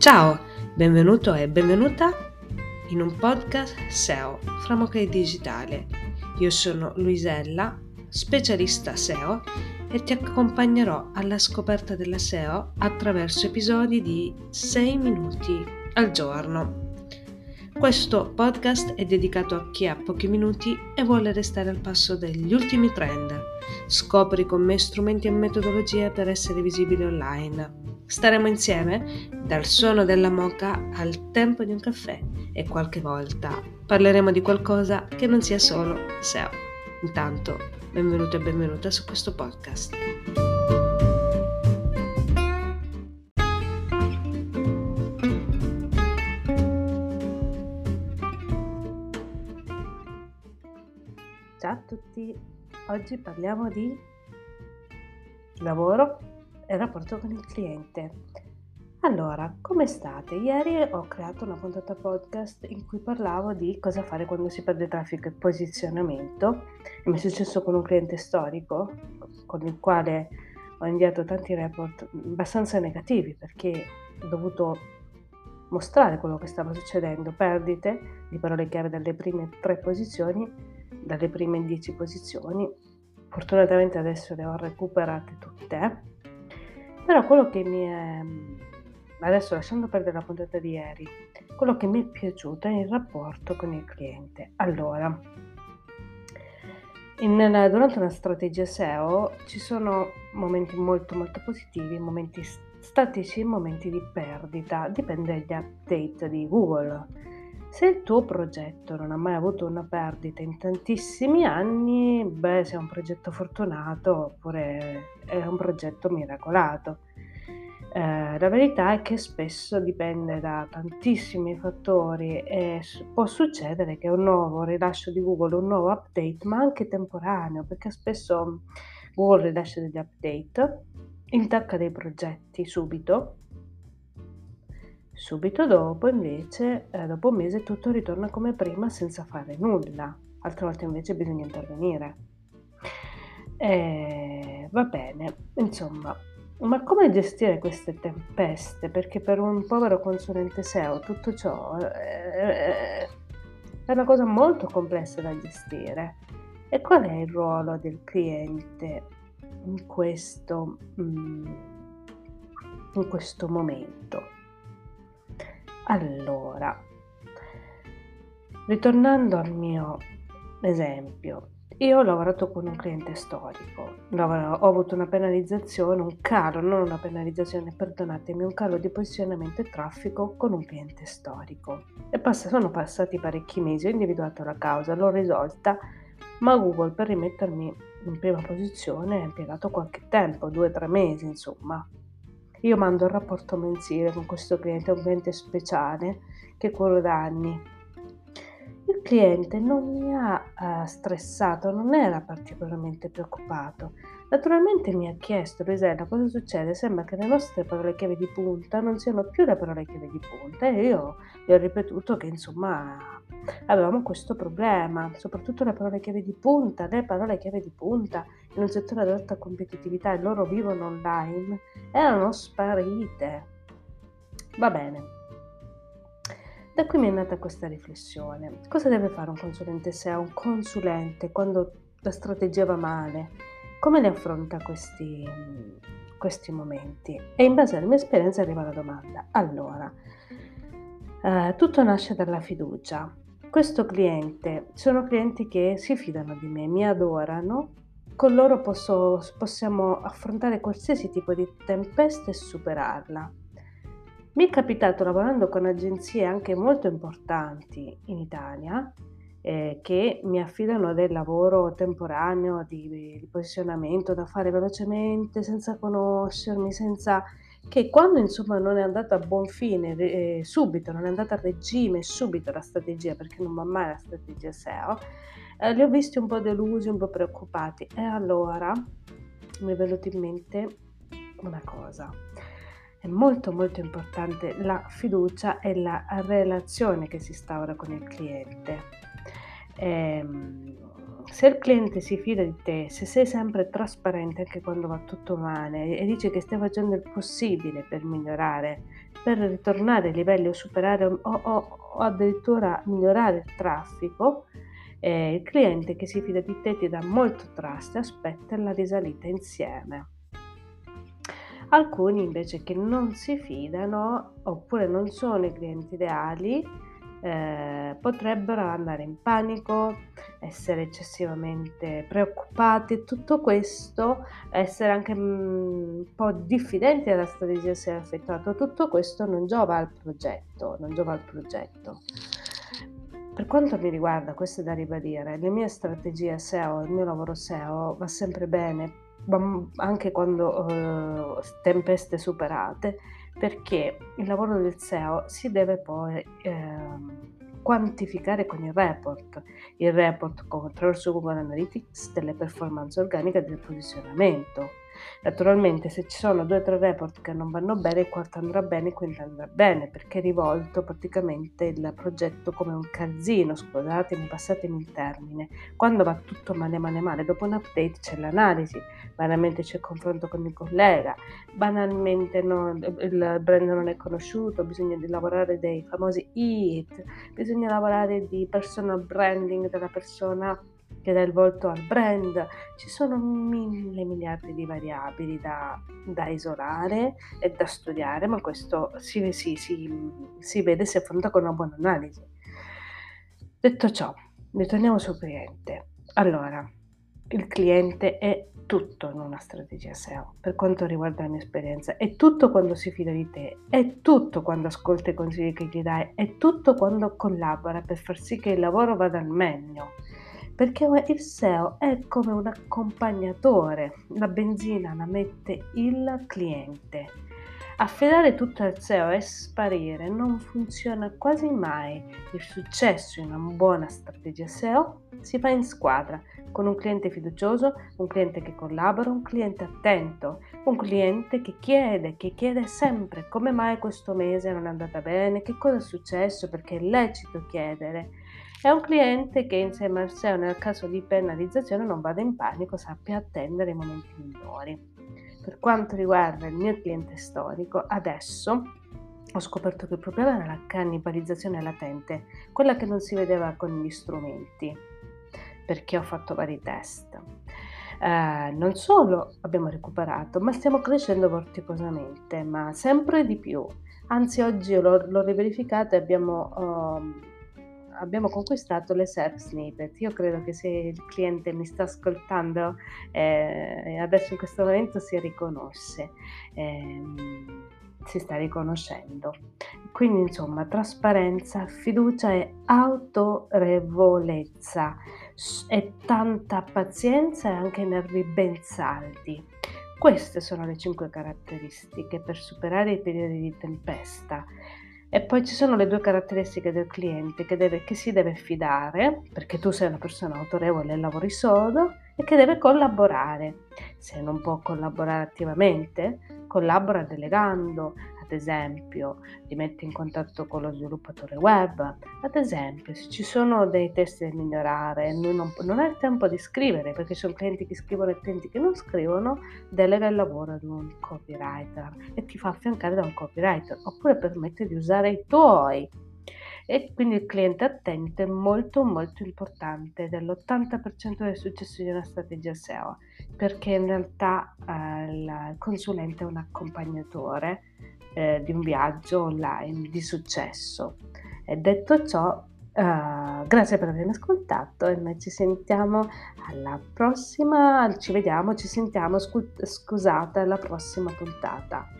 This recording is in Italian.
Ciao, benvenuto e benvenuta in un podcast SEO Framoche Digitale. Io sono Luisella, specialista SEO e ti accompagnerò alla scoperta della SEO attraverso episodi di 6 minuti al giorno. Questo podcast è dedicato a chi ha pochi minuti e vuole restare al passo degli ultimi trend. Scopri con me strumenti e metodologie per essere visibile online. Staremo insieme dal suono della moca al tempo di un caffè e qualche volta parleremo di qualcosa che non sia solo SEO. Intanto, benvenuto e benvenuta su questo podcast. Ciao a tutti, oggi parliamo di lavoro e rapporto con il cliente. Allora, come state? Ieri ho creato una puntata podcast in cui parlavo di cosa fare quando si perde traffico e posizionamento mi è successo con un cliente storico con il quale ho inviato tanti report abbastanza negativi perché ho dovuto mostrare quello che stava succedendo, perdite di parole chiave dalle prime tre posizioni dalle prime 10 posizioni. Fortunatamente adesso le ho recuperate tutte. Però quello che mi è adesso lasciando perdere la puntata di ieri, quello che mi è piaciuto è il rapporto con il cliente. Allora, in, durante una strategia SEO ci sono momenti molto molto positivi, momenti statici momenti di perdita, dipende dagli update di Google se il tuo progetto non ha mai avuto una perdita in tantissimi anni, beh, sei un progetto fortunato oppure è un progetto miracolato. Eh, la verità è che spesso dipende da tantissimi fattori e può succedere che un nuovo rilascio di Google, un nuovo update, ma anche temporaneo, perché spesso Google rilascia degli update, intacca dei progetti subito Subito dopo, invece, eh, dopo un mese tutto ritorna come prima senza fare nulla, altre volte invece bisogna intervenire. Eh, va bene, insomma, ma come gestire queste tempeste? Perché per un povero consulente SEO tutto ciò eh, è una cosa molto complessa da gestire. E qual è il ruolo del cliente in questo, mm, in questo momento? Allora, ritornando al mio esempio, io ho lavorato con un cliente storico, ho avuto una penalizzazione, un calo, non una penalizzazione, perdonatemi, un calo di posizionamento e traffico con un cliente storico. Pass- sono passati parecchi mesi, ho individuato la causa, l'ho risolta, ma Google per rimettermi in prima posizione ha impiegato qualche tempo, due o tre mesi insomma. Io mando il rapporto mensile con questo cliente, un cliente speciale che curo da anni. Il cliente non mi ha uh, stressato, non era particolarmente preoccupato. Naturalmente mi ha chiesto, Luisella, cosa succede? Sembra che le nostre parole chiave di punta non siano più le parole chiave di punta e io gli ho ripetuto che insomma avevamo questo problema, soprattutto le parole chiave di punta, le parole chiave di punta in un settore ad alta competitività e loro vivono online, erano sparite. Va bene. Da qui mi è nata questa riflessione. Cosa deve fare un consulente se ha un consulente quando la strategia va male? Come ne affronta questi, questi momenti? E in base alla mia esperienza arriva la domanda. Allora, eh, tutto nasce dalla fiducia. Questo cliente, sono clienti che si fidano di me, mi adorano, con loro posso, possiamo affrontare qualsiasi tipo di tempesta e superarla. Mi è capitato lavorando con agenzie anche molto importanti in Italia eh, che mi affidano del lavoro temporaneo di, di posizionamento da fare velocemente, senza conoscermi, senza che quando insomma non è andata a buon fine eh, subito, non è andata a regime subito la strategia, perché non va mai la strategia SEO, eh, li ho visti un po' delusi, un po' preoccupati e allora mi è venuto in mente una cosa. È molto molto importante la fiducia e la relazione che si instaura con il cliente. Ehm, se il cliente si fida di te, se sei sempre trasparente anche quando va tutto male e dice che stai facendo il possibile per migliorare, per ritornare ai livelli o superare o, o, o addirittura migliorare il traffico, eh, il cliente che si fida di te ti dà molto trust e aspetta la risalita insieme. Alcuni invece che non si fidano oppure non sono i clienti ideali eh, potrebbero andare in panico, essere eccessivamente preoccupati, tutto questo, essere anche mm, un po' diffidenti dalla strategia se effettuato, tutto questo non giova al progetto, non giova al progetto. Per quanto mi riguarda, questo è da ribadire, le mie strategie SEO, il mio lavoro SEO va sempre bene, anche quando eh, tempeste superate, perché il lavoro del SEO si deve poi eh, quantificare con il report, il report attraverso Google Analytics delle performance organiche del posizionamento Naturalmente se ci sono due o tre report che non vanno bene, il quarto andrà bene, il quinto andrà bene, perché è rivolto praticamente il progetto come un calzino, scusatemi, passatemi il termine. Quando va tutto male male male, dopo un update c'è l'analisi, banalmente c'è il confronto con il collega, banalmente non, il brand non è conosciuto, bisogna lavorare dei famosi hit, bisogna lavorare di personal branding della persona che dà il volto al brand, ci sono mille miliardi di variabili da, da isolare e da studiare, ma questo si, si, si, si vede se affronta con una buona analisi. Detto ciò, ritorniamo sul cliente. Allora, il cliente è tutto in una strategia SEO, per quanto riguarda la mia esperienza, è tutto quando si fida di te, è tutto quando ascolta i consigli che gli dai, è tutto quando collabora per far sì che il lavoro vada al meglio perché il SEO è come un accompagnatore, la benzina la mette il cliente. Affidare tutto al SEO e sparire non funziona quasi mai. Il successo in una buona strategia SEO si fa in squadra, con un cliente fiducioso, un cliente che collabora, un cliente attento, un cliente che chiede, che chiede sempre come mai questo mese non è andata bene, che cosa è successo, perché è lecito chiedere è un cliente che insieme al SEO nel caso di penalizzazione non vada in panico, sappia attendere i momenti migliori. Per quanto riguarda il mio cliente storico, adesso ho scoperto che il problema era la cannibalizzazione latente, quella che non si vedeva con gli strumenti, perché ho fatto vari test. Eh, non solo abbiamo recuperato, ma stiamo crescendo vorticosamente, ma sempre di più. Anzi, oggi l'ho, l'ho riverificato e abbiamo uh, abbiamo conquistato le SERP snippet. Io credo che se il cliente mi sta ascoltando eh, adesso in questo momento si riconosce, eh, si sta riconoscendo. Quindi insomma trasparenza, fiducia e autorevolezza e tanta pazienza e anche nervi ben saldi. Queste sono le cinque caratteristiche per superare i periodi di tempesta. E poi ci sono le due caratteristiche del cliente che, deve, che si deve fidare, perché tu sei una persona autorevole e lavori sodo, e che deve collaborare. Se non può collaborare attivamente, collabora delegando, ad esempio ti metti in contatto con lo sviluppatore web, ad esempio se ci sono dei testi da migliorare, non, non ha il tempo di scrivere perché ci sono clienti che scrivono e clienti che non scrivono, delega il lavoro ad un copywriter e ti fa affiancare da un copywriter oppure permette di usare i tuoi. E quindi il cliente attento è molto molto importante dell'80% del successo di una strategia SEO perché in realtà eh, il consulente è un accompagnatore eh, di un viaggio online di successo. E detto ciò, Uh, grazie per avermi ascoltato e noi ci sentiamo alla prossima, ci vediamo, ci sentiamo, scu- scusate, alla prossima puntata.